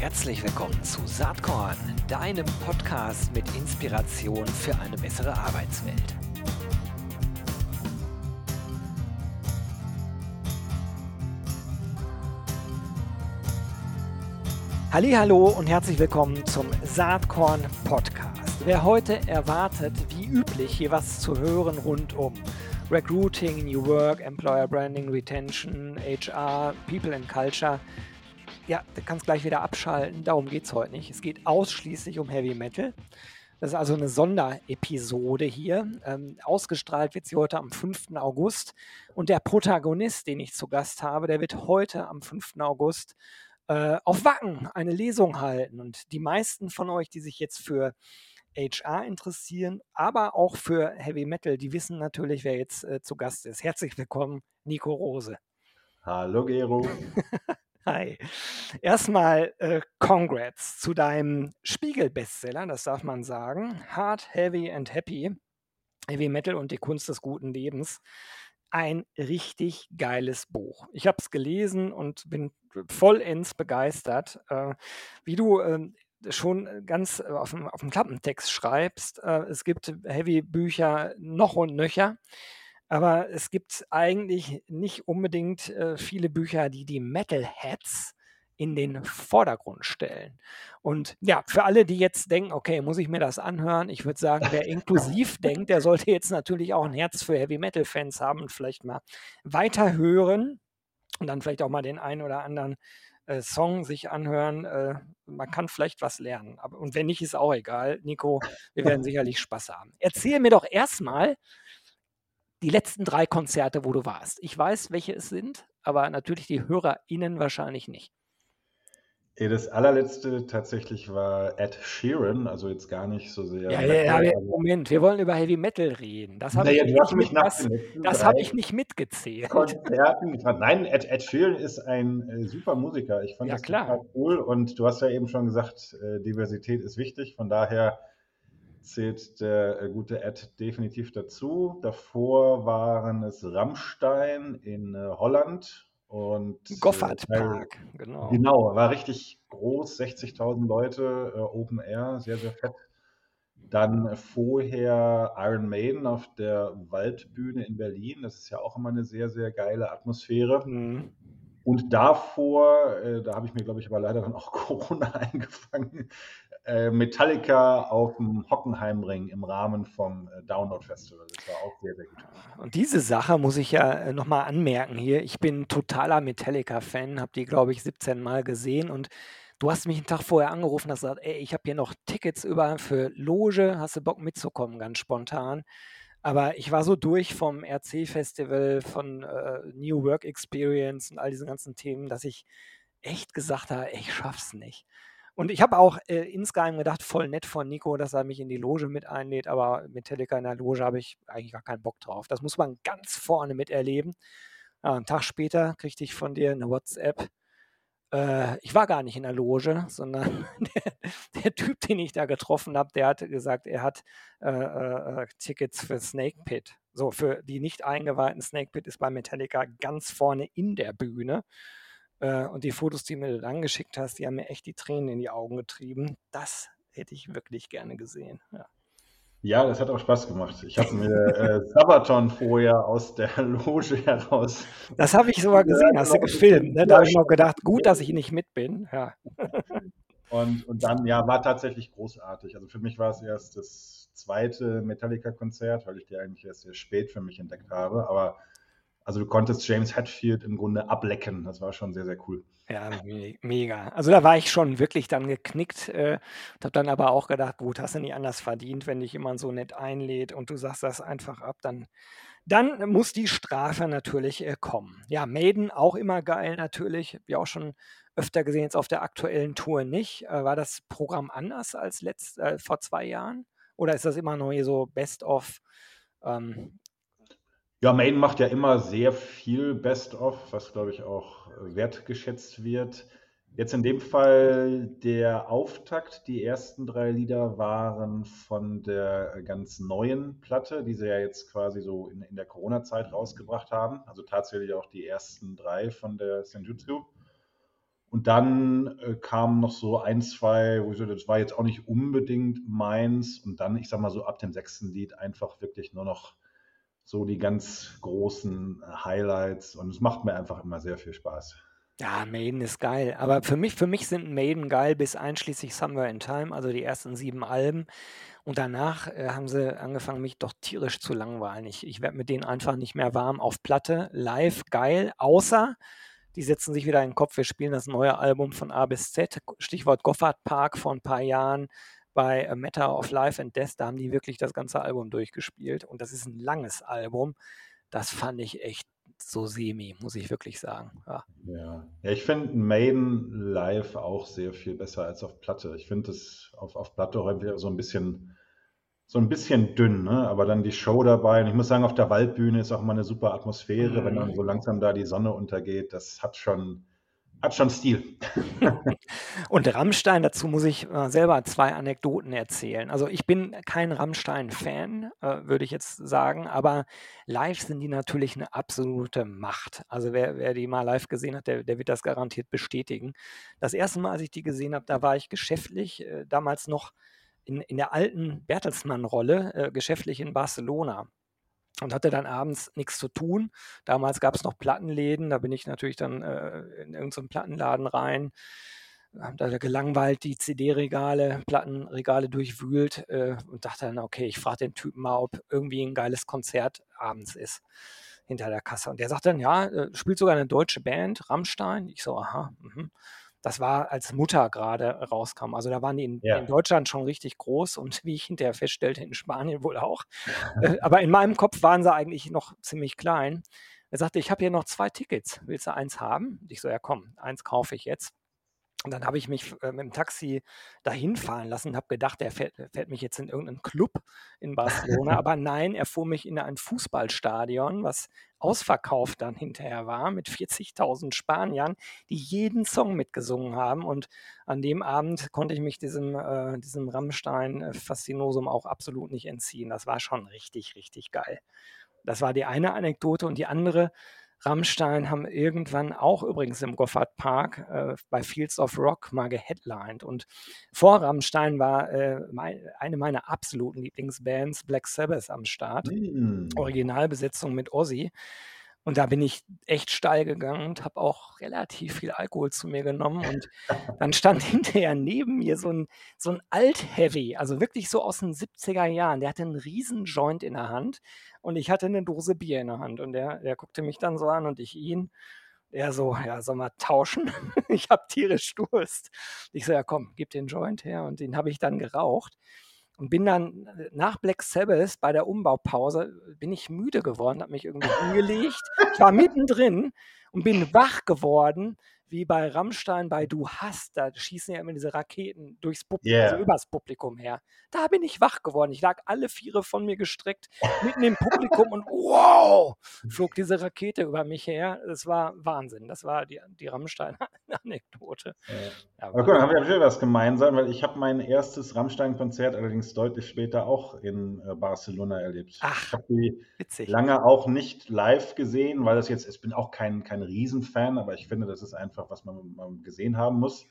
Herzlich willkommen zu Saatkorn, deinem Podcast mit Inspiration für eine bessere Arbeitswelt. Hallo und herzlich willkommen zum Saatkorn Podcast. Wer heute erwartet, wie üblich, hier was zu hören rund um Recruiting, New Work, Employer Branding, Retention, HR, People and Culture, ja, du kannst gleich wieder abschalten. Darum geht es heute nicht. Es geht ausschließlich um Heavy Metal. Das ist also eine Sonderepisode hier. Ähm, ausgestrahlt wird sie heute am 5. August. Und der Protagonist, den ich zu Gast habe, der wird heute am 5. August äh, auf Wacken eine Lesung halten. Und die meisten von euch, die sich jetzt für HR interessieren, aber auch für Heavy Metal, die wissen natürlich, wer jetzt äh, zu Gast ist. Herzlich willkommen, Nico Rose. Hallo, Gero. Hi. Erstmal äh, Congrats zu deinem Spiegel-Bestseller, das darf man sagen. Hard, Heavy and Happy. Heavy Metal und die Kunst des guten Lebens. Ein richtig geiles Buch. Ich habe es gelesen und bin vollends begeistert. Äh, wie du äh, schon ganz auf dem, auf dem Klappentext schreibst, äh, es gibt Heavy-Bücher noch und nöcher. Aber es gibt eigentlich nicht unbedingt äh, viele Bücher, die die Metalheads in den Vordergrund stellen. Und ja, für alle, die jetzt denken, okay, muss ich mir das anhören? Ich würde sagen, wer inklusiv denkt, der sollte jetzt natürlich auch ein Herz für Heavy Metal Fans haben und vielleicht mal weiterhören und dann vielleicht auch mal den einen oder anderen äh, Song sich anhören. Äh, man kann vielleicht was lernen. Aber, und wenn nicht, ist auch egal. Nico, wir werden sicherlich Spaß haben. Erzähl mir doch erstmal, die letzten drei Konzerte, wo du warst. Ich weiß, welche es sind, aber natürlich die HörerInnen wahrscheinlich nicht. Das allerletzte tatsächlich war Ed Sheeran, also jetzt gar nicht so sehr. Ja, ja, ja Moment, wir wollen über Heavy Metal reden. Das habe naja, ich, nicht, mit, das, das hab ich nicht mitgezählt. Konzerten Nein, Ed, Ed Sheeran ist ein äh, super Musiker. Ich fand ja, das klar. cool und du hast ja eben schon gesagt, äh, Diversität ist wichtig. Von daher zählt der äh, gute Ed definitiv dazu. Davor waren es Rammstein in äh, Holland und Goffert äh, Park, genau. Genau, war richtig groß, 60.000 Leute, Open Air, sehr, sehr fett. Dann vorher Iron Maiden auf der Waldbühne in Berlin. Das ist ja auch immer eine sehr, sehr geile Atmosphäre. Mhm. Und davor, äh, da habe ich mir, glaube ich, aber leider dann auch Corona eingefangen, äh, Metallica auf dem Hockenheimring im Rahmen vom äh, Download Festival. Das war auch sehr, sehr gut. Und diese Sache muss ich ja äh, nochmal anmerken hier. Ich bin totaler Metallica-Fan, habe die, glaube ich, 17 Mal gesehen und du hast mich einen Tag vorher angerufen hast gesagt, ey, ich habe hier noch Tickets über für Loge, hast du Bock mitzukommen, ganz spontan. Aber ich war so durch vom RC-Festival, von äh, New Work Experience und all diesen ganzen Themen, dass ich echt gesagt habe, ich schaff's nicht. Und ich habe auch äh, insgeheim gedacht, voll nett von Nico, dass er mich in die Loge mit einlädt, aber Metallica in der Loge habe ich eigentlich gar keinen Bock drauf. Das muss man ganz vorne miterleben. Ja, einen Tag später kriegte ich von dir eine WhatsApp. Äh, ich war gar nicht in der Loge, sondern der, der Typ, den ich da getroffen habe, der hat gesagt, er hat äh, äh, Tickets für Snake Pit. So, für die nicht eingeweihten Snake Pit ist bei Metallica ganz vorne in der Bühne. Äh, und die Fotos, die du mir dann geschickt hast, die haben mir echt die Tränen in die Augen getrieben. Das hätte ich wirklich gerne gesehen. Ja. Ja, das hat auch Spaß gemacht. Ich habe mir äh, Sabaton vorher aus der Loge heraus. Das habe ich sogar gesehen, hast du gefilmt. Ne? Da habe ich noch gedacht, gut, dass ich nicht mit bin. Ja. Und, und dann, ja, war tatsächlich großartig. Also für mich war es erst das zweite Metallica-Konzert, weil ich die eigentlich erst sehr spät für mich entdeckt habe. Aber also du konntest James Hetfield im Grunde ablecken. Das war schon sehr, sehr cool. Ja, mega. Also da war ich schon wirklich dann geknickt äh, und habe dann aber auch gedacht, gut, hast du nicht anders verdient, wenn dich jemand so nett einlädt und du sagst das einfach ab, dann, dann muss die Strafe natürlich äh, kommen. Ja, Maiden auch immer geil natürlich. Wie auch schon öfter gesehen, jetzt auf der aktuellen Tour nicht. Äh, war das Programm anders als letzt, äh, vor zwei Jahren? Oder ist das immer noch so Best of? Ähm, ja, Main macht ja immer sehr viel Best-of, was glaube ich auch äh, wertgeschätzt wird. Jetzt in dem Fall der Auftakt. Die ersten drei Lieder waren von der ganz neuen Platte, die sie ja jetzt quasi so in, in der Corona-Zeit rausgebracht haben. Also tatsächlich auch die ersten drei von der Senjutsu. Und dann äh, kamen noch so ein, zwei, wo ich so, das war jetzt auch nicht unbedingt meins. Und dann, ich sag mal so, ab dem sechsten Lied einfach wirklich nur noch so die ganz großen Highlights. Und es macht mir einfach immer sehr viel Spaß. Ja, Maiden ist geil. Aber für mich, für mich sind Maiden geil bis einschließlich Somewhere in Time, also die ersten sieben Alben. Und danach äh, haben sie angefangen, mich doch tierisch zu langweilen. Ich, ich werde mit denen einfach nicht mehr warm auf Platte. Live geil, außer die setzen sich wieder in den Kopf, wir spielen das neue Album von A bis Z, Stichwort Goffard Park vor ein paar Jahren bei A Matter of Life and Death, da haben die wirklich das ganze Album durchgespielt und das ist ein langes Album. Das fand ich echt so semi, muss ich wirklich sagen. Ja, ja. ja ich finde Maiden live auch sehr viel besser als auf Platte. Ich finde es auf, auf Platte häufig so ein bisschen so ein bisschen dünn, ne? aber dann die Show dabei. Und ich muss sagen, auf der Waldbühne ist auch mal eine super Atmosphäre, mhm. wenn dann so langsam da die Sonne untergeht. Das hat schon, hat schon Stil. Und Rammstein, dazu muss ich äh, selber zwei Anekdoten erzählen. Also ich bin kein Rammstein-Fan, äh, würde ich jetzt sagen, aber live sind die natürlich eine absolute Macht. Also wer, wer die mal live gesehen hat, der, der, wird das garantiert bestätigen. Das erste Mal, als ich die gesehen habe, da war ich geschäftlich, äh, damals noch in, in der alten Bertelsmann-Rolle, geschäftlich in Barcelona und hatte dann abends nichts zu tun. Damals gab es noch Plattenläden, da bin ich natürlich dann äh, in irgendeinen Plattenladen rein, da gelangweilt die CD-Regale, Plattenregale durchwühlt äh, und dachte dann, okay, ich frage den Typen mal, ob irgendwie ein geiles Konzert abends ist hinter der Kasse. Und der sagt dann, ja, äh, spielt sogar eine deutsche Band, Rammstein. Ich so, aha, mh. Das war, als Mutter gerade rauskam. Also da waren die in, ja. in, Deutschland schon richtig groß und wie ich hinterher feststellte, in Spanien wohl auch. Äh, aber in meinem Kopf waren sie eigentlich noch ziemlich klein. Er sagte, ich habe hier noch zwei Tickets. Willst du eins haben? Und ich so, ja komm, eins kaufe ich jetzt. Und dann habe ich mich äh, mit dem Taxi dahin fahren lassen und habe gedacht, er fährt, fährt, mich jetzt in irgendeinen Club in Barcelona. Aber nein, er fuhr mich in ein Fußballstadion, was ausverkauft dann hinterher war, mit 40.000 Spaniern, die jeden Song mitgesungen haben. Und an dem Abend konnte ich mich diesem, äh, diesem Rammstein-Faszinosum auch absolut nicht entziehen. Das war schon richtig, richtig geil. Das war die eine Anekdote. Und die andere, Rammstein haben irgendwann auch übrigens im Goffard Park äh, bei Fields of Rock mal geheadlined. Und vor Rammstein war äh, mein, eine meiner absoluten Lieblingsbands, Black Sabbath, am Start. Mm. Originalbesetzung mit Ozzy. Und da bin ich echt steil gegangen und habe auch relativ viel Alkohol zu mir genommen. Und dann stand hinterher neben mir so ein, so ein Alt-Heavy, also wirklich so aus den 70er Jahren. Der hatte einen riesen Joint in der Hand und ich hatte eine Dose Bier in der Hand. Und der, der guckte mich dann so an und ich ihn. Er so, ja, soll mal tauschen? ich habe tierisch Durst. Ich so, ja komm, gib den Joint her. Und den habe ich dann geraucht und bin dann nach Black Sabbath bei der Umbaupause bin ich müde geworden, habe mich irgendwie hingelegt. Ich war mittendrin und bin wach geworden wie bei Rammstein bei Du hast, da schießen ja immer diese Raketen durchs Publikum, yeah. also übers Publikum her. Da bin ich wach geworden. Ich lag alle Viere von mir gestreckt, mitten im Publikum und wow, flog diese Rakete über mich her. Das war Wahnsinn. Das war die, die Rammstein-Anekdote. Ja. Aber gut, haben wir natürlich was gemeinsam, weil ich habe mein erstes Rammstein-Konzert allerdings deutlich später auch in äh, Barcelona erlebt. Ach, ich habe die witzig. lange auch nicht live gesehen, weil das jetzt, ich bin auch kein, kein Riesenfan, aber ich finde, das ist einfach einfach, was man, man gesehen haben muss.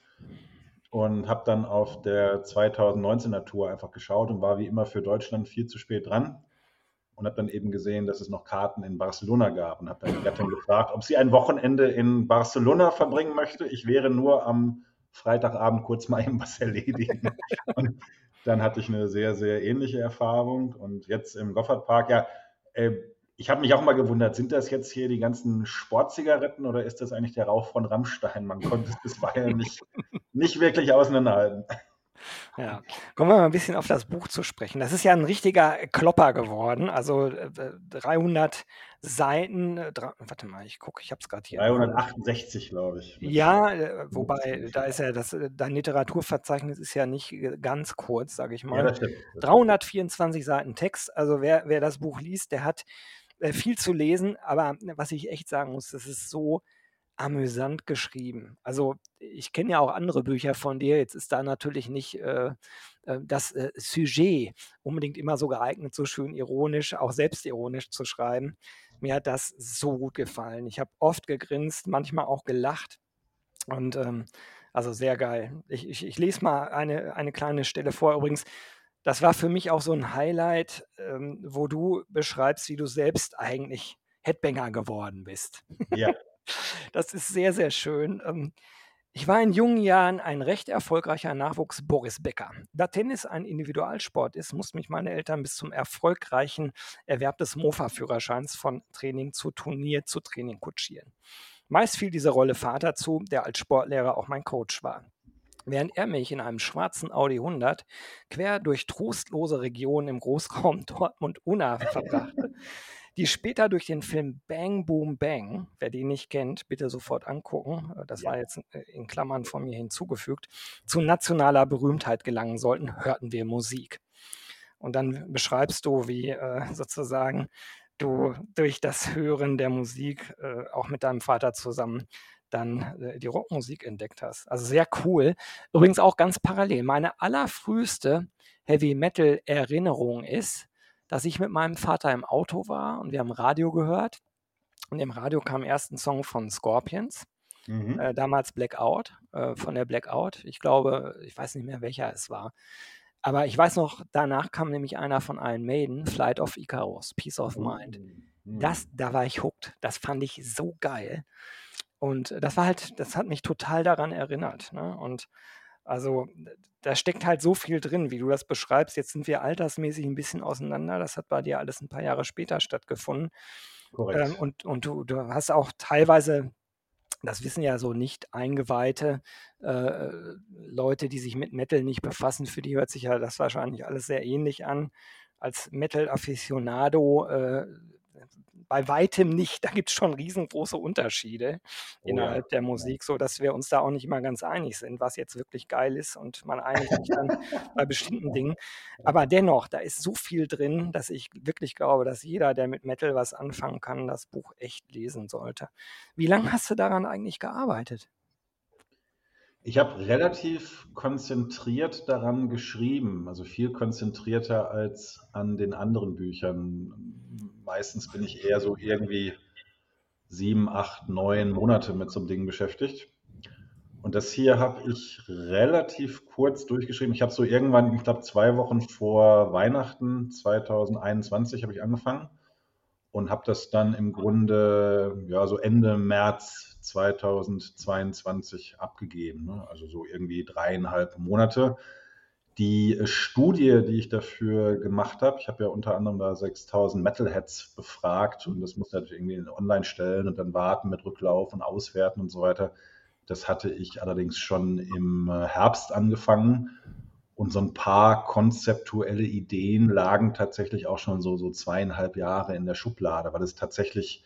Und habe dann auf der 2019er Tour einfach geschaut und war wie immer für Deutschland viel zu spät dran. Und habe dann eben gesehen, dass es noch Karten in Barcelona gab und habe dann die Gattin gefragt, ob sie ein Wochenende in Barcelona verbringen möchte. Ich wäre nur am Freitagabend kurz mal eben was erledigen. Und dann hatte ich eine sehr, sehr ähnliche Erfahrung. Und jetzt im Goffert Park, ja, äh, ich habe mich auch mal gewundert, sind das jetzt hier die ganzen Sportzigaretten oder ist das eigentlich der Rauch von Rammstein? Man konnte es bisweilen nicht, nicht wirklich auseinanderhalten. Ja, kommen wir mal ein bisschen auf das Buch zu sprechen. Das ist ja ein richtiger Klopper geworden. Also 300 äh, Seiten. Äh, warte mal, ich gucke, ich habe es gerade hier. 368, glaube ich. Ja, äh, wobei, da ist ja das, dein Literaturverzeichnis ist ja nicht ganz kurz, sage ich mal. Ja, das stimmt. 324 Seiten Text. Also wer, wer das Buch liest, der hat äh, viel zu lesen, aber was ich echt sagen muss, das ist so amüsant geschrieben. Also ich kenne ja auch andere Bücher von dir. Jetzt ist da natürlich nicht äh, äh, das äh, Sujet unbedingt immer so geeignet, so schön ironisch, auch selbstironisch zu schreiben. Mir hat das so gut gefallen. Ich habe oft gegrinst, manchmal auch gelacht. Und ähm, also sehr geil. Ich, ich, ich lese mal eine, eine kleine Stelle vor. Übrigens, das war für mich auch so ein Highlight, ähm, wo du beschreibst, wie du selbst eigentlich Headbanger geworden bist. Ja. Das ist sehr, sehr schön. Ähm, ich war in jungen Jahren ein recht erfolgreicher Nachwuchs Boris Becker. Da Tennis ein Individualsport ist, mussten mich meine Eltern bis zum erfolgreichen Erwerb des Mofa-Führerscheins von Training zu Turnier zu Training kutschieren. Meist fiel diese Rolle Vater zu, der als Sportlehrer auch mein Coach war. Während er mich in einem schwarzen Audi 100 quer durch trostlose Regionen im Großraum Dortmund-Unna verbrachte, die später durch den Film Bang Boom Bang, wer den nicht kennt, bitte sofort angucken, äh, das war jetzt äh, in Klammern von mir hinzugefügt, zu nationaler Berühmtheit gelangen sollten, hörten wir Musik. Und dann beschreibst du, wie äh, sozusagen du durch das Hören der Musik äh, auch mit deinem Vater zusammen dann äh, die Rockmusik entdeckt hast. Also sehr cool. Übrigens auch ganz parallel. Meine allerfrühste Heavy Metal Erinnerung ist, dass ich mit meinem Vater im Auto war und wir haben Radio gehört. Und im Radio kam erst ein Song von Scorpions, Mhm. äh, damals Blackout, äh, von der Blackout. Ich glaube, ich weiß nicht mehr, welcher es war. Aber ich weiß noch, danach kam nämlich einer von Iron Maiden, Flight of Icarus, Peace of Mind. Mhm. Das, da war ich hooked. Das fand ich so geil. Und das war halt, das hat mich total daran erinnert. Ne? Und also da steckt halt so viel drin, wie du das beschreibst. Jetzt sind wir altersmäßig ein bisschen auseinander. Das hat bei dir alles ein paar Jahre später stattgefunden. Korrekt. Ähm, und und du, du hast auch teilweise, das wissen ja so nicht eingeweihte äh, Leute, die sich mit Metal nicht befassen, für die hört sich ja das wahrscheinlich alles sehr ähnlich an. Als Metal-Afficionado äh, bei weitem nicht. Da gibt es schon riesengroße Unterschiede Oh ja. innerhalb der Musik, so dass wir uns da auch nicht immer ganz einig sind, was jetzt wirklich geil ist und man einigt sich dann bei bestimmten Dingen. Aber dennoch, da ist so viel drin, dass ich wirklich glaube, dass jeder, der mit Metal was anfangen kann, das Buch echt lesen sollte. Wie lange hast du daran eigentlich gearbeitet? Ich habe relativ konzentriert daran geschrieben, also viel konzentrierter als an den anderen Büchern. Meistens bin ich eher so irgendwie sieben, acht, neun Monate mit so einem Ding beschäftigt. Und das hier habe ich relativ kurz durchgeschrieben. Ich habe so irgendwann, ich glaube, zwei Wochen vor Weihnachten 2021 habe ich angefangen und habe das dann im Grunde ja so Ende März 2022 abgegeben. Ne? Also so irgendwie dreieinhalb Monate. Die Studie, die ich dafür gemacht habe, ich habe ja unter anderem da 6000 Metalheads befragt und das muss natürlich irgendwie online stellen und dann warten mit Rücklauf und Auswerten und so weiter. Das hatte ich allerdings schon im Herbst angefangen und so ein paar konzeptuelle Ideen lagen tatsächlich auch schon so, so zweieinhalb Jahre in der Schublade, weil es tatsächlich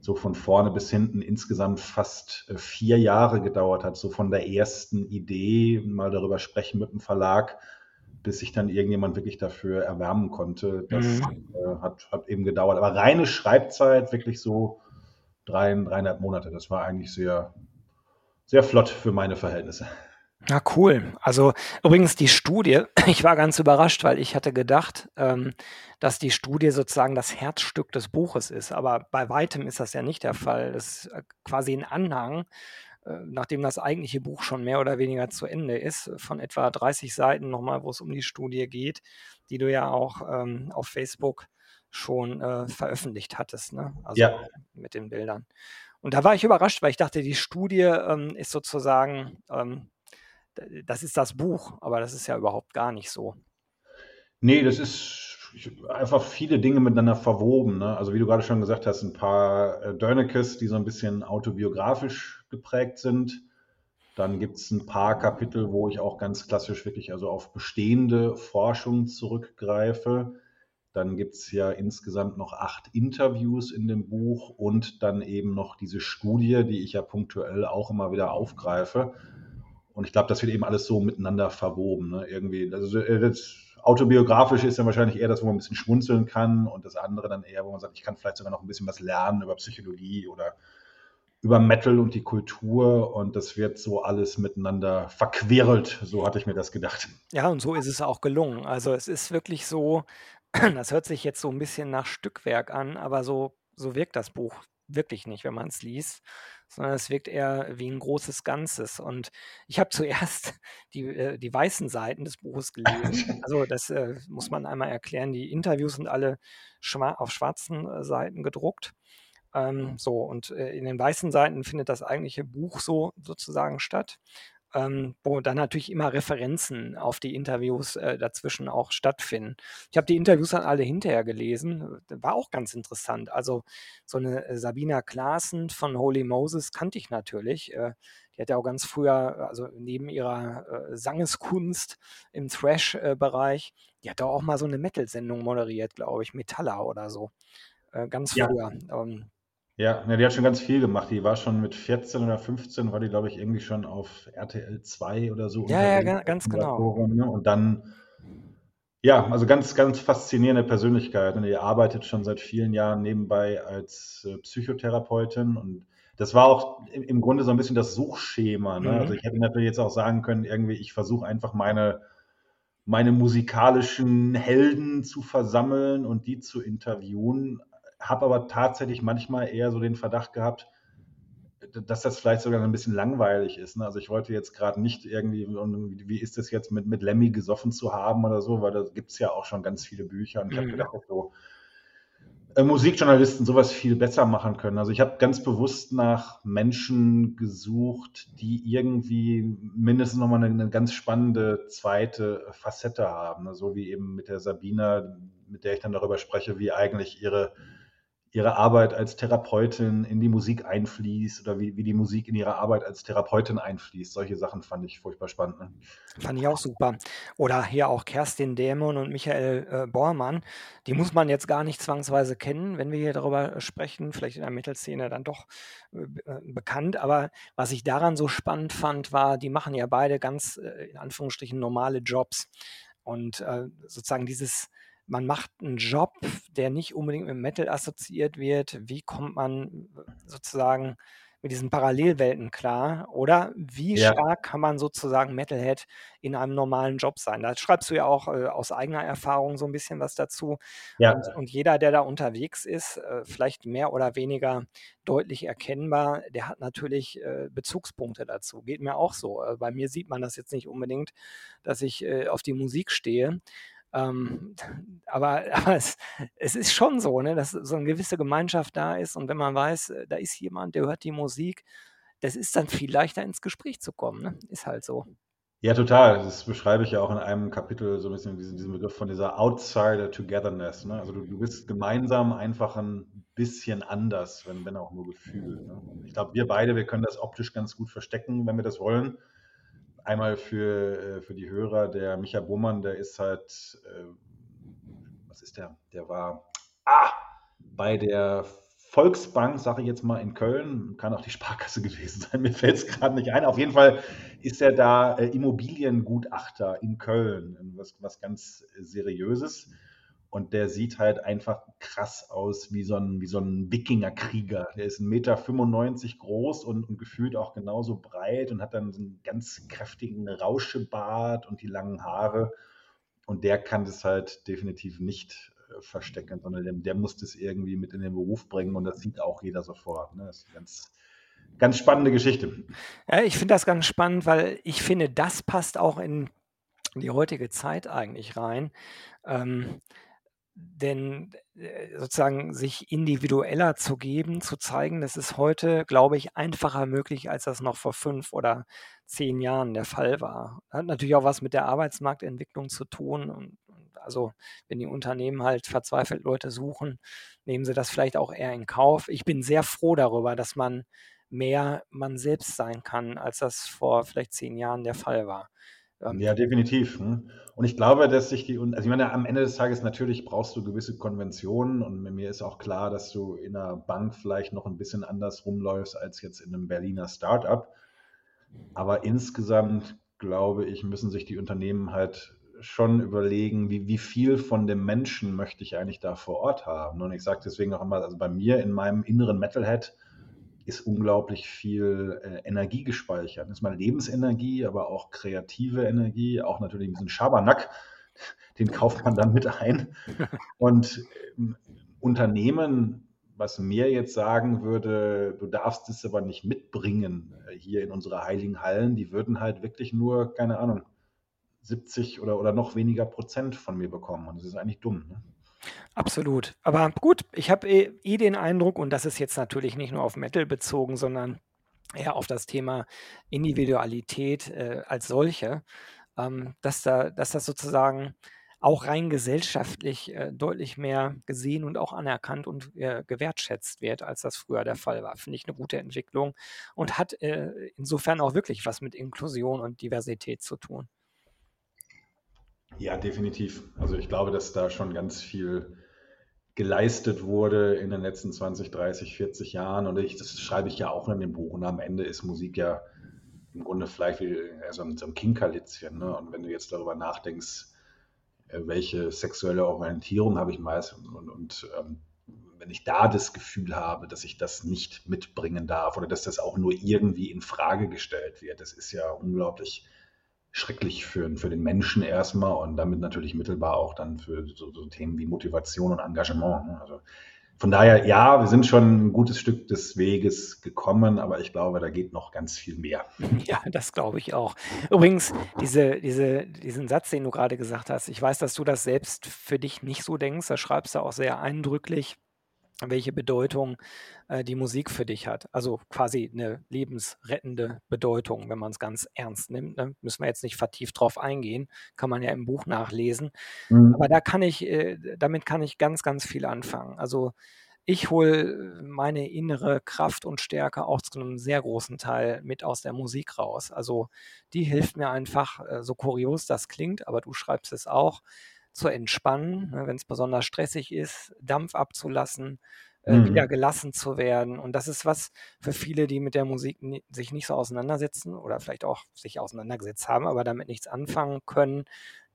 so von vorne bis hinten insgesamt fast äh, vier Jahre gedauert hat, so von der ersten Idee, mal darüber sprechen mit dem Verlag, bis sich dann irgendjemand wirklich dafür erwärmen konnte. Das Mhm. äh, hat, hat eben gedauert. Aber reine Schreibzeit, wirklich so drei, dreieinhalb Monate, das war eigentlich sehr, sehr flott für meine Verhältnisse. Na cool. Also übrigens die Studie, ich war ganz überrascht, weil ich hatte gedacht, ähm, dass die Studie sozusagen das Herzstück des Buches ist. Aber bei weitem ist das ja nicht der Fall. Das ist äh, quasi ein Anhang, äh, nachdem das eigentliche Buch schon mehr oder weniger zu Ende ist, von etwa 30 Seiten nochmal, wo es um die Studie geht, die du ja auch ähm, auf Facebook schon äh, veröffentlicht hattest, ne? Also Ja. mit den Bildern. Und da war ich überrascht, weil ich dachte, die Studie ähm, ist sozusagen ähm, das ist das Buch, aber das ist ja überhaupt gar nicht so. Nee, das ist einfach viele Dinge miteinander verwoben. Ne? Also wie du gerade schon gesagt hast, ein paar äh, Dörnekes, die so ein bisschen autobiografisch geprägt sind. Dann gibt es ein paar Kapitel, wo ich auch ganz klassisch wirklich also auf bestehende Forschung zurückgreife. Dann gibt es ja insgesamt noch acht Interviews in dem Buch und dann eben noch diese Studie, die ich ja punktuell auch immer wieder aufgreife. Und ich glaube, das wird eben alles so miteinander verwoben. Ne? Irgendwie, also äh, das Autobiografische ist dann wahrscheinlich eher das, wo man ein bisschen schmunzeln kann und das andere dann eher, wo man sagt, ich kann vielleicht sogar noch ein bisschen was lernen über Psychologie oder über Metal und die Kultur und das wird so alles miteinander verquirlt. So hatte ich mir das gedacht. Ja, und so ist es auch gelungen. Also es ist wirklich so, das hört sich jetzt so ein bisschen nach Stückwerk an, aber so, so wirkt das Buch wirklich nicht, wenn man es liest, sondern es wirkt eher wie ein großes Ganzes. Und ich habe zuerst die, äh, die weißen Seiten des Buches gelesen. Also das äh, muss man einmal erklären. Die Interviews sind alle schwa auf schwarzen äh, Seiten gedruckt. Ähm, so, und äh, in den weißen Seiten findet das eigentliche Buch so sozusagen statt ähm, wo dann natürlich immer Referenzen auf die Interviews äh, dazwischen auch stattfinden. Ich habe die Interviews dann alle hinterher gelesen, war auch ganz interessant. Also so eine äh, Sabina Klaassen von Holy Moses kannte ich natürlich. Äh, die hat ja auch ganz früher, also neben ihrer äh, Sangeskunst im Thrash-Bereich, die hat auch mal so eine Metal-Sendung moderiert, glaube ich, Metalla oder so. Äh, ganz Ja. früher. Ähm, Ja, ne, die hat schon ganz viel gemacht. Die war schon mit 14 oder 15 war die, glaube ich, irgendwie schon auf RTL 2 oder so ja, ja, ganz genau. Ne? Und dann ja, also ganz, ganz faszinierende Persönlichkeit. Und die arbeitet schon seit vielen Jahren nebenbei als äh, Psychotherapeutin. Und das war auch im, im Grunde so ein bisschen das Suchschema. Ne? Also Mhm. ich hätte natürlich jetzt auch sagen können, irgendwie, ich versuche einfach meine, meine musikalischen Helden zu versammeln und die zu interviewen. Habe aber tatsächlich manchmal eher so den Verdacht gehabt, dass das vielleicht sogar ein bisschen langweilig ist. Ne? Also ich wollte jetzt gerade nicht irgendwie, wie ist das jetzt mit, mit Lemmy gesoffen zu haben oder so, weil da gibt es ja auch schon ganz viele Bücher und ich habe Mhm. gedacht, so äh, Musikjournalisten sowas viel besser machen können. Also ich habe ganz bewusst nach Menschen gesucht, die irgendwie mindestens nochmal eine, eine ganz spannende zweite Facette haben. Ne? So wie eben mit der Sabina, mit der ich dann darüber spreche, wie eigentlich ihre ihre Arbeit als Therapeutin in die Musik einfließt oder wie, wie die Musik in ihre Arbeit als Therapeutin einfließt. Solche Sachen fand ich furchtbar spannend. Ne? Fand ich auch super. Oder hier auch Kerstin Dämon und Michael äh, Bormann. Die muss man jetzt gar nicht zwangsweise kennen, wenn wir hier darüber sprechen. Vielleicht in der Metal-Szene dann doch äh, äh, bekannt. Aber was ich daran so spannend fand, war, die machen ja beide ganz äh, in Anführungsstrichen normale Jobs. Und äh, sozusagen dieses, man macht einen Job, der nicht unbedingt mit Metal assoziiert wird. Wie kommt man sozusagen mit diesen Parallelwelten klar? Oder wie Ja, stark kann man sozusagen Metalhead in einem normalen Job sein? Da schreibst du ja auch äh, aus eigener Erfahrung so ein bisschen was dazu. ja, Und, und jeder, der da unterwegs ist, äh, vielleicht mehr oder weniger deutlich erkennbar, der hat natürlich äh, Bezugspunkte dazu. Geht mir auch so. Äh, bei mir sieht man das jetzt nicht unbedingt, dass ich äh, auf die Musik stehe. Ähm, aber aber es, es ist schon so, ne, dass so eine gewisse Gemeinschaft da ist und wenn man weiß, äh, da ist jemand, der hört die Musik, das ist dann viel leichter ins Gespräch zu kommen. Ne? Ist halt so. ja, total. Das beschreibe ich ja auch in einem Kapitel so ein bisschen diesen, diesen Begriff von dieser Outsider Togetherness. Ne? Also du, du bist gemeinsam einfach ein bisschen anders, wenn, wenn auch nur Gefühl. Ne? Ich glaube, wir beide, wir können das optisch ganz gut verstecken, wenn wir das wollen. Einmal für, äh, für die Hörer, der Micha Bohmann, der ist halt, äh, was ist der? Der war ah, bei der Volksbank, sage ich jetzt mal, in Köln, kann auch die Sparkasse gewesen sein, mir fällt es gerade nicht ein. Auf jeden Fall ist er da äh, Immobiliengutachter in Köln, was, was ganz seriöses. Und der sieht halt einfach krass aus wie so ein, wie so ein Wikingerkrieger. Der ist 1,95 Meter groß und, und gefühlt auch genauso breit und hat dann so einen ganz kräftigen Rauschebart und die langen Haare. Und der kann das halt definitiv nicht äh, verstecken, sondern der, der muss das irgendwie mit in den Beruf bringen und das sieht auch jeder sofort. Ne? Das ist ganz, ganz spannende Geschichte. Ja, ich finde das ganz spannend, weil ich finde, das passt auch in die heutige Zeit eigentlich rein. Ähm, denn äh, sozusagen sich individueller zu geben, zu zeigen, das ist heute, glaube ich, einfacher möglich, als das noch vor fünf oder zehn Jahren der Fall war. Hat natürlich auch was mit der Arbeitsmarktentwicklung zu tun. Und, und also wenn die Unternehmen halt verzweifelt Leute suchen, nehmen sie das vielleicht auch eher in Kauf. Ich bin sehr froh darüber, dass man mehr man selbst sein kann, als das vor vielleicht zehn Jahren der Fall war. Ja, definitiv. Ne? Und ich glaube, dass sich die, also ich meine, am Ende des Tages natürlich brauchst du gewisse Konventionen und mir ist auch klar, dass du in einer Bank vielleicht noch ein bisschen anders rumläufst als jetzt in einem Berliner Startup. Aber insgesamt, glaube ich, müssen sich die Unternehmen halt schon überlegen, wie, wie viel von dem Menschen möchte ich eigentlich da vor Ort haben. Und ich sage deswegen auch immer, also bei mir in meinem inneren Metalhead ist unglaublich viel äh, Energie gespeichert. Das ist mal Lebensenergie, aber auch kreative Energie, auch natürlich ein bisschen Schabernack, den kauft man dann mit ein. Und ähm, Unternehmen was mir jetzt sagen würde, du darfst es aber nicht mitbringen äh, hier in unsere heiligen Hallen, die würden halt wirklich nur, keine Ahnung, 70 oder, oder noch weniger Prozent von mir bekommen. Und das ist eigentlich dumm. Ne? Absolut. Aber gut, ich habe eh, eh den Eindruck, und das ist jetzt natürlich nicht nur auf Metal bezogen, sondern eher auf das Thema Individualität äh, als solche, ähm, dass, da, dass das sozusagen auch rein gesellschaftlich äh, deutlich mehr gesehen und auch anerkannt und äh, gewertschätzt wird, als das früher der Fall war. Finde ich eine gute Entwicklung und hat äh, insofern auch wirklich was mit Inklusion und Diversität zu tun. Ja, definitiv. Also ich glaube, dass da schon ganz viel geleistet wurde in den letzten 20, 30, 40 Jahren. Und ich, das schreibe ich ja auch in dem Buch. Und am Ende ist Musik ja im Grunde vielleicht wie so ein, so ein Kinkerlitzchen. Ne? Und wenn du jetzt darüber nachdenkst, äh, welche sexuelle Orientierung habe ich meist und, und ähm, wenn ich da das Gefühl habe, dass ich das nicht mitbringen darf oder dass das auch nur irgendwie in Frage gestellt wird, das ist ja unglaublich schrecklich für, für den Menschen erstmal und damit natürlich mittelbar auch dann für so, so Themen wie Motivation und Engagement. Ne? Also von daher, ja, wir sind schon ein gutes Stück des Weges gekommen, aber ich glaube, da geht noch ganz viel mehr. Ja, das glaube ich auch. Übrigens, diese, diese, diesen Satz, den du gerade gesagt hast, ich weiß, dass du das selbst für dich nicht so denkst, da schreibst du auch sehr eindrücklich welche Bedeutung äh, die Musik für dich hat. Also quasi eine lebensrettende Bedeutung, wenn man es ganz ernst nimmt. Ne? Müssen wir jetzt nicht vertieft drauf eingehen, kann man ja im Buch nachlesen. Mhm. Aber da kann ich, äh, damit kann ich ganz, ganz viel anfangen. Also ich hole meine innere Kraft und Stärke auch zu einem sehr großen Teil mit aus der Musik raus. Also die hilft mir einfach, äh, so kurios das klingt, aber du schreibst es auch, zu entspannen, ne, wenn es besonders stressig ist, Dampf abzulassen, äh, mhm. wieder gelassen zu werden. Und das ist was für viele, die mit der Musik ni sich nicht so auseinandersetzen oder vielleicht auch sich auseinandergesetzt haben, aber damit nichts anfangen können,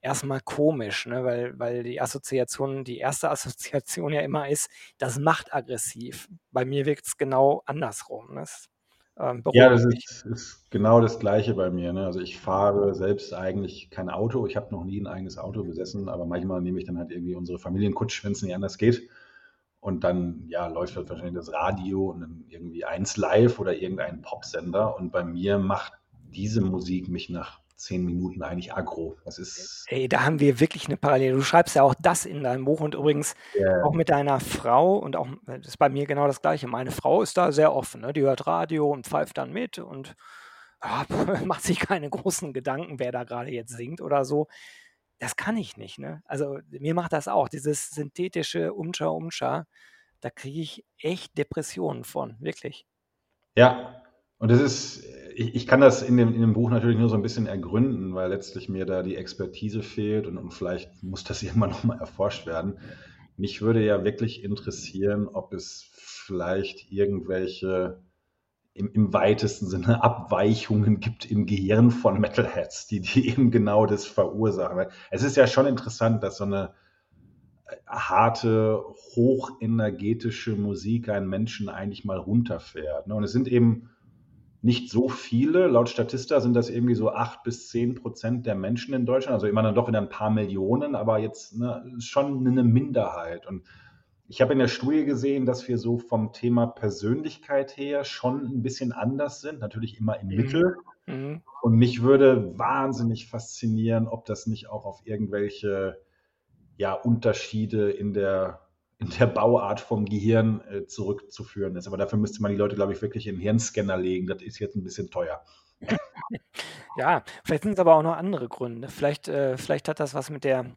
erstmal komisch, ne? weil, weil die Assoziation, die erste Assoziation ja immer ist, das macht aggressiv. Bei mir wirkt es genau andersrum. Ne? Das ähm, ja, das ist, ist, genau das Gleiche bei mir. Ne? Also ich fahre selbst eigentlich kein Auto. Ich habe noch nie ein eigenes Auto besessen, aber manchmal nehme ich dann halt irgendwie unsere Familienkutsch, wenn es nicht anders geht. Und dann ja, läuft halt wahrscheinlich das Radio und dann irgendwie eins live oder irgendein Popsender. Und bei mir macht diese Musik mich nach zehn Minuten eigentlich aggro. Das ist. Ey, da haben wir wirklich eine Parallele. Du schreibst ja auch das in deinem Buch und übrigens yeah. auch mit deiner Frau und auch, das ist bei mir genau das Gleiche. Meine Frau ist da sehr offen, ne? die hört Radio und pfeift dann mit und ja, macht sich keine großen Gedanken, wer da gerade jetzt singt oder so. Das kann ich nicht, ne? Also mir macht das auch, dieses synthetische Umscha Umscha, da kriege ich echt Depressionen von, wirklich. Ja, und das ist, ich, ich kann das in dem, in dem Buch natürlich nur so ein bisschen ergründen, weil letztlich mir da die Expertise fehlt und, und vielleicht muss das irgendwann nochmal erforscht werden. Mich würde ja wirklich interessieren, ob es vielleicht irgendwelche im, im weitesten Sinne Abweichungen gibt im Gehirn von Metalheads, die, die eben genau das verursachen. Es ist ja schon interessant, dass so eine äh, harte, hochenergetische Musik einen Menschen eigentlich mal runterfährt. Ne? Und es sind eben nicht so viele. Laut Statista sind das irgendwie so acht bis zehn Prozent der Menschen in Deutschland. Also immer dann doch wieder ein paar Millionen, aber jetzt ne, schon eine Minderheit. Und ich habe in der Studie gesehen, dass wir so vom Thema Persönlichkeit her schon ein bisschen anders sind. Natürlich immer im mhm. Mittel. Mhm. Und mich würde wahnsinnig faszinieren, ob das nicht auch auf irgendwelche ja, Unterschiede in der in der Bauart vom Gehirn äh, zurückzuführen ist. Aber dafür müsste man die Leute, glaube ich, wirklich in den Hirnscanner legen. Das ist jetzt ein bisschen teuer. ja, vielleicht sind es aber auch noch andere Gründe. Vielleicht, äh, vielleicht hat das was mit der,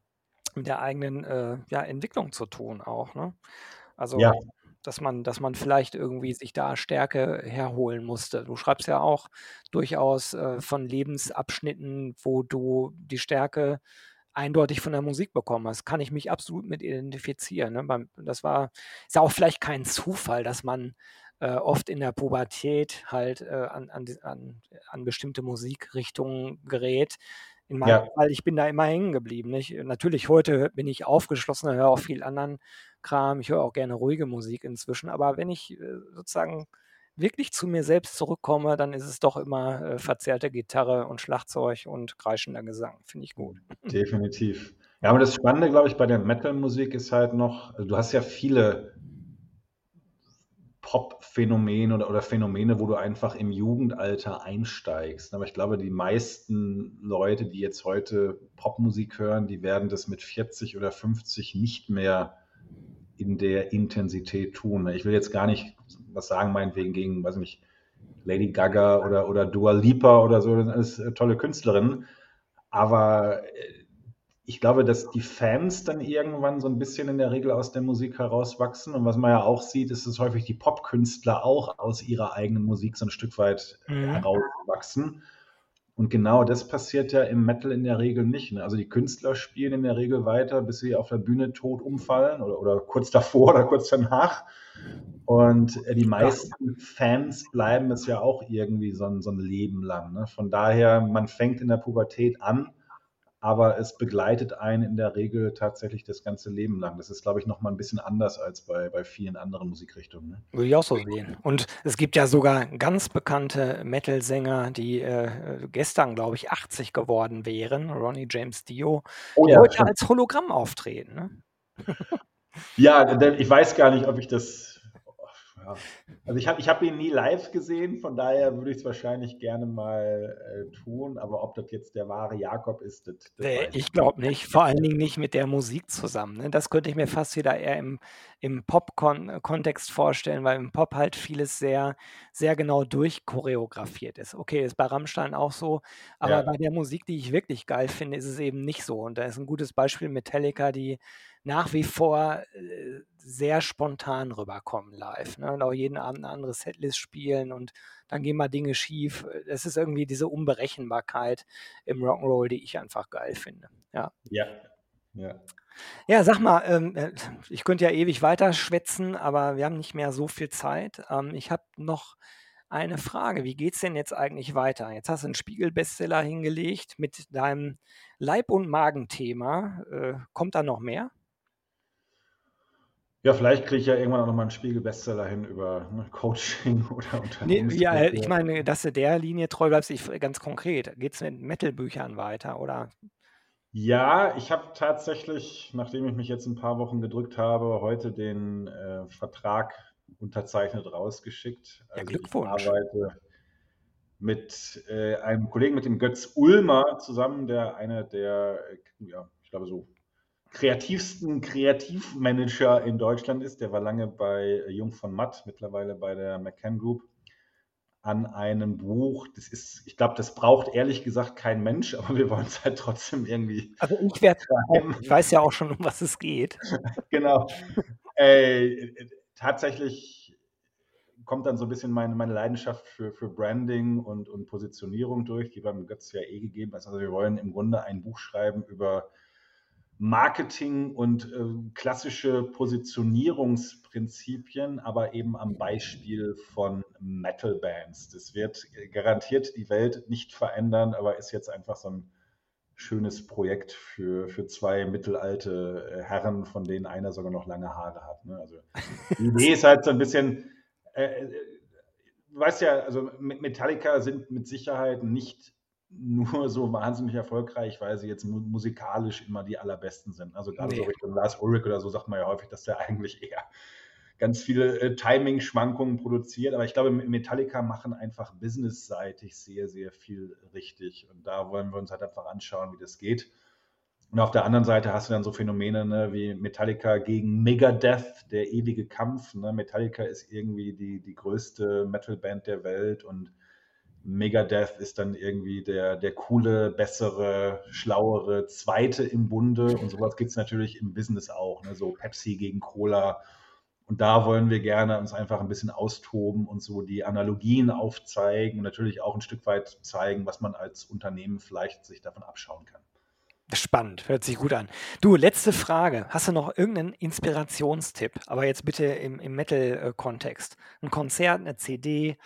mit der eigenen äh, ja, Entwicklung zu tun auch. Ne? Also, ja. dass, man, dass man vielleicht irgendwie sich da Stärke herholen musste. Du schreibst ja auch durchaus äh, von Lebensabschnitten, wo du die Stärke eindeutig von der Musik bekommen hast, kann ich mich absolut mit identifizieren. Ne? Das war, ist ja auch vielleicht kein Zufall, dass man äh, oft in der Pubertät halt äh, an, an, an, bestimmte Musikrichtungen gerät. In meinem ja. Fall, ich bin da immer hängen geblieben. Nicht? Natürlich, heute bin ich aufgeschlossen, höre auch viel anderen Kram. Ich höre auch gerne ruhige Musik inzwischen. Aber wenn ich äh, sozusagen wirklich zu mir selbst zurückkomme, dann ist es doch immer äh, verzerrte Gitarre und Schlagzeug und kreischender Gesang. Finde ich gut. Definitiv. Ja, aber das Spannende, glaube ich, bei der Metal-Musik ist halt noch, also du hast ja viele Pop-Phänomene oder, oder Phänomene, wo du einfach im Jugendalter einsteigst. Aber ich glaube, die meisten Leute, die jetzt heute Popmusik hören, die werden das mit 40 oder 50 nicht mehr in der Intensität tun. Ich will jetzt gar nicht was sagen, meinetwegen gegen, weiß nicht, Lady Gaga oder, oder Dua Lipa oder so, das sind alles äh, tolle Künstlerinnen. Aber äh, ich glaube, dass die Fans dann irgendwann so ein bisschen in der Regel aus der Musik herauswachsen. Und was man ja auch sieht, ist, dass häufig die Popkünstler auch aus ihrer eigenen Musik so ein Stück weit mhm. herauswachsen. Und genau das passiert ja im Metal in der Regel nicht. Ne? Also die Künstler spielen in der Regel weiter, bis sie auf der Bühne tot umfallen oder, oder kurz davor oder kurz danach. Und äh, die meisten Fans bleiben es ja auch irgendwie so ein, so ein Leben lang. Ne? Von daher, man fängt in der Pubertät an aber es begleitet einen in der Regel tatsächlich das ganze Leben lang. Das ist, glaube ich, noch mal ein bisschen anders als bei, bei vielen anderen Musikrichtungen. Ne? Würde ich auch so sehen. Und es gibt ja sogar ganz bekannte Metal-Sänger, die äh, gestern, glaube ich, 80 geworden wären. Ronnie James Dio, oh, die ja, heute stimmt. als Hologramm auftreten. Ne? ja, ich weiß gar nicht, ob ich das ja. Also ich habe ich hab ihn nie live gesehen, von daher würde ich es wahrscheinlich gerne mal äh, tun, aber ob das jetzt der wahre Jakob ist, das, das äh, ich glaube nicht, vor allen Dingen nicht mit der Musik zusammen. Ne? Das könnte ich mir fast wieder eher im, im Pop-Kontext vorstellen, weil im Pop halt vieles sehr, sehr genau durchchoreografiert ist. Okay, ist bei Rammstein auch so, aber ja. bei der Musik, die ich wirklich geil finde, ist es eben nicht so. Und da ist ein gutes Beispiel Metallica, die nach wie vor äh, sehr spontan rüberkommen live. Ne? Und auch jeden Abend eine andere Setlist spielen und dann gehen mal Dinge schief. Es ist irgendwie diese Unberechenbarkeit im Rock'n'Roll, die ich einfach geil finde. Ja. Ja. Ja. Ja, sag mal, ähm, äh, ich könnte ja ewig weiter schwätzen, aber wir haben nicht mehr so viel Zeit. Ähm, ich habe noch eine Frage. Wie geht es denn jetzt eigentlich weiter? Jetzt hast du einen Spiegel-Bestseller hingelegt mit deinem Leib- und Magenthema. Äh, kommt da noch mehr? Ja, vielleicht kriege ich ja irgendwann auch nochmal einen Spiegel-Bestseller hin über ne, Coaching oder Nee, ja, ich meine, dass du der Linie treu bleibst, ich, ganz konkret. Geht es mit Metal-Büchern weiter oder? Ja, ich habe tatsächlich, nachdem ich mich jetzt ein paar Wochen gedrückt habe, heute den äh, Vertrag unterzeichnet rausgeschickt. Ja, Also ich Glückwunsch. arbeite mit äh, einem Kollegen, mit dem Götz Ulmer zusammen, der einer der, äh, ja, ich glaube so kreativsten Kreativmanager in Deutschland ist. Der war lange bei Jung von Matt, mittlerweile bei der McCann Group, an einem Buch. Das ist, ich glaube, das braucht ehrlich gesagt kein Mensch, aber wir wollen es halt trotzdem irgendwie. Also ich werde, ich weiß ja auch schon, um was es geht. genau. Äh, tatsächlich kommt dann so ein bisschen meine, meine Leidenschaft für, für Branding und, und Positionierung durch, die beim Götz ja eh gegeben ist. Also wir wollen im Grunde ein Buch schreiben über Marketing und äh, klassische Positionierungsprinzipien, aber eben am Beispiel von Metal-Bands. Das wird garantiert die Welt nicht verändern, aber ist jetzt einfach so ein schönes Projekt für, für zwei mittelalte äh, Herren, von denen einer sogar noch lange Haare hat. Ne? Also die Idee ist halt so ein bisschen, äh, äh du weißt ja, also Metallica sind mit Sicherheit nicht nur so wahnsinnig erfolgreich, weil sie jetzt musikalisch immer die allerbesten sind. Also gerade nee. so Richtung Lars Ulrich oder so sagt man ja häufig, dass der eigentlich eher ganz viele äh, Timing-Schwankungen produziert. Aber ich glaube, Metallica machen einfach businessseitig sehr, sehr viel richtig. Und da wollen wir uns halt einfach anschauen, wie das geht. Und auf der anderen Seite hast du dann so Phänomene ne, wie Metallica gegen Megadeth, der ewige Kampf. Ne? Metallica ist irgendwie die, die größte Metalband der Welt und Megadeth ist dann irgendwie der, der coole, bessere, schlauere Zweite im Bunde. Und sowas gibt es natürlich im Business auch. Ne? So Pepsi gegen Cola. Und da wollen wir gerne uns einfach ein bisschen austoben und so die Analogien aufzeigen und natürlich auch ein Stück weit zeigen, was man als Unternehmen vielleicht sich davon abschauen kann. Spannend, hört sich gut an. Du, letzte Frage. Hast du noch irgendeinen Inspirationstipp? Aber jetzt bitte im, im Metal-Kontext. Ein Konzert, eine CD,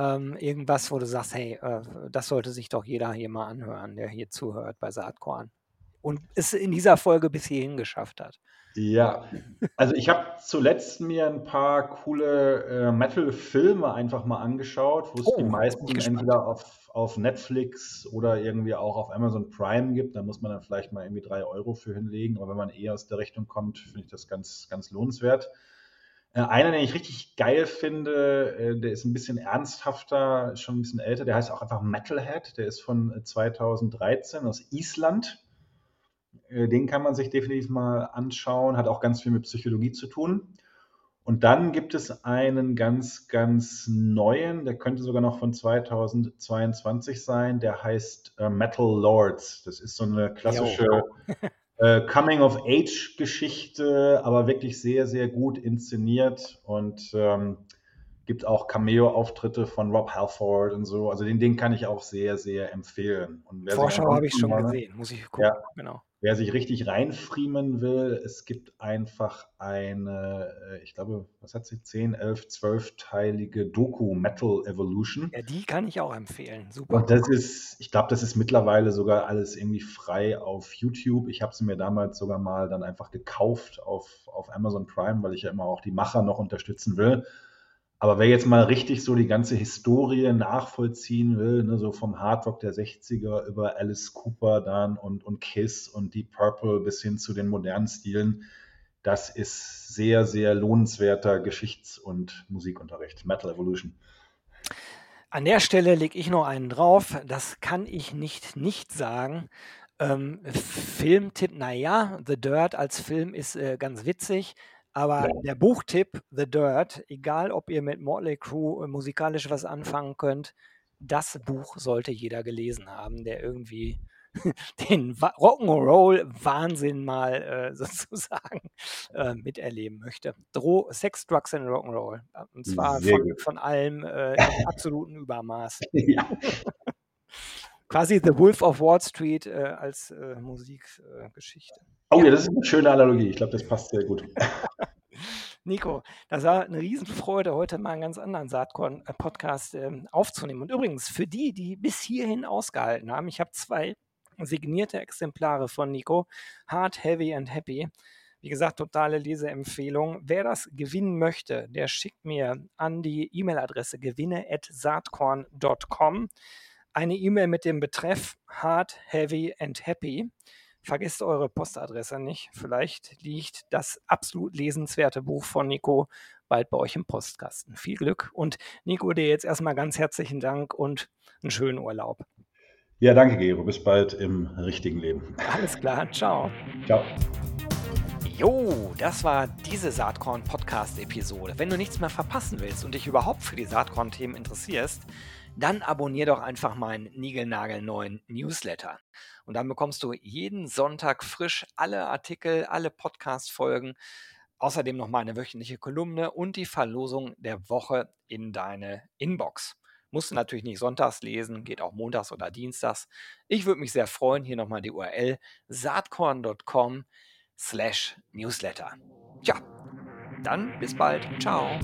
ähm, irgendwas, wo du sagst, hey, äh, das sollte sich doch jeder hier mal anhören, der hier zuhört bei Saatkorn und es in dieser Folge bis hierhin geschafft hat. Ja, also ich habe zuletzt mir ein paar coole äh, Metal-Filme einfach mal angeschaut, wo es oh, die meisten entweder auf, auf Netflix oder irgendwie auch auf Amazon Prime gibt. Da muss man dann vielleicht mal irgendwie drei Euro für hinlegen. Aber wenn man eher aus der Richtung kommt, finde ich das ganz, ganz lohnenswert. Äh, einer, den ich richtig geil finde, äh, der ist ein bisschen ernsthafter, schon ein bisschen älter, der heißt auch einfach Metalhead, der ist von 2013 aus Island. Den kann man sich definitiv mal anschauen, hat auch ganz viel mit Psychologie zu tun. Und dann gibt es einen ganz, ganz neuen, der könnte sogar noch von 2022 sein, der heißt äh, Metal Lords. Das ist so eine klassische äh, Coming-of-Age-Geschichte, aber wirklich sehr, sehr gut inszeniert und ähm, gibt auch Cameo-Auftritte von Rob Halford und so. Also den, den kann ich auch sehr, sehr empfehlen. Vorschau habe ich schon gesehen, muss ich gucken. Ja, genau. Wer sich richtig reinfriemen will, es gibt einfach eine, äh, ich glaube, was hat sie, 10, 11, 12-teilige Doku Metal Evolution. Ja, die kann ich auch empfehlen. Super. Und das ist, ich glaube, das ist mittlerweile sogar alles irgendwie frei auf YouTube. Ich habe sie mir damals sogar mal dann einfach gekauft auf, auf Amazon Prime, weil ich ja immer auch die Macher noch unterstützen will. Aber wer jetzt mal richtig so die ganze Historie nachvollziehen will, ne, so vom Hardrock der 60er über Alice Cooper dann und, und Kiss und Deep Purple bis hin zu den modernen Stilen, das ist sehr, sehr lohnenswerter Geschichts- und Musikunterricht. Metal Evolution. An der Stelle lege ich noch einen drauf. Das kann ich nicht nicht sagen. Ähm, Filmtipp, naja, The Dirt als Film ist äh, ganz witzig. Aber der Buchtipp The Dirt, egal ob ihr mit Motley Crue äh, musikalisch was anfangen könnt, das Buch sollte jeder gelesen haben, der irgendwie den Rock'n'Roll-Wahnsinn mal äh, sozusagen äh, miterleben möchte. Dro Sex, Drugs and Rock'n'Roll. Und zwar von, von, allem äh, im absoluten Übermaß. Ja. Quasi The Wolf of Wall Street äh, als äh, Musikgeschichte. Oh ja. ja, das ist eine schöne Analogie. Ich glaube, das passt sehr gut. Nico, das war eine Riesenfreude, heute mal einen ganz anderen Saatkorn-Podcast ähm, aufzunehmen. Und übrigens, für die, die bis hierhin ausgehalten haben, ich habe zwei signierte Exemplare von Nico, Hard, Heavy and Happy. Wie gesagt, totale Leseempfehlung. Wer das gewinnen möchte, der schickt mir an die E-Mail-Adresse gewinne.saatkorn.com eine E-Mail mit dem Betreff Hard, Heavy and Happy. Vergesst eure Postadresse nicht. Vielleicht liegt das absolut lesenswerte Buch von Nico bald bei euch im Postkasten. Viel Glück und Nico, dir jetzt erstmal ganz herzlichen Dank und einen schönen Urlaub. Ja, danke, Gero. Bis bald im richtigen Leben. Alles klar. Ciao. Ciao. Jo, das war diese Saatkorn-Podcast-Episode. Wenn du nichts mehr verpassen willst und dich überhaupt für die Saatkorn-Themen interessierst, dann abonnier doch einfach meinen niegelnagelneuen Newsletter. Und dann bekommst du jeden Sonntag frisch alle Artikel, alle Podcast-Folgen, außerdem noch meine wöchentliche Kolumne und die Verlosung der Woche in deine Inbox. Musst du natürlich nicht sonntags lesen, geht auch montags oder dienstags. Ich würde mich sehr freuen. Hier nochmal die URL saatkorn.com slash newsletter. Tja, dann bis bald. Ciao.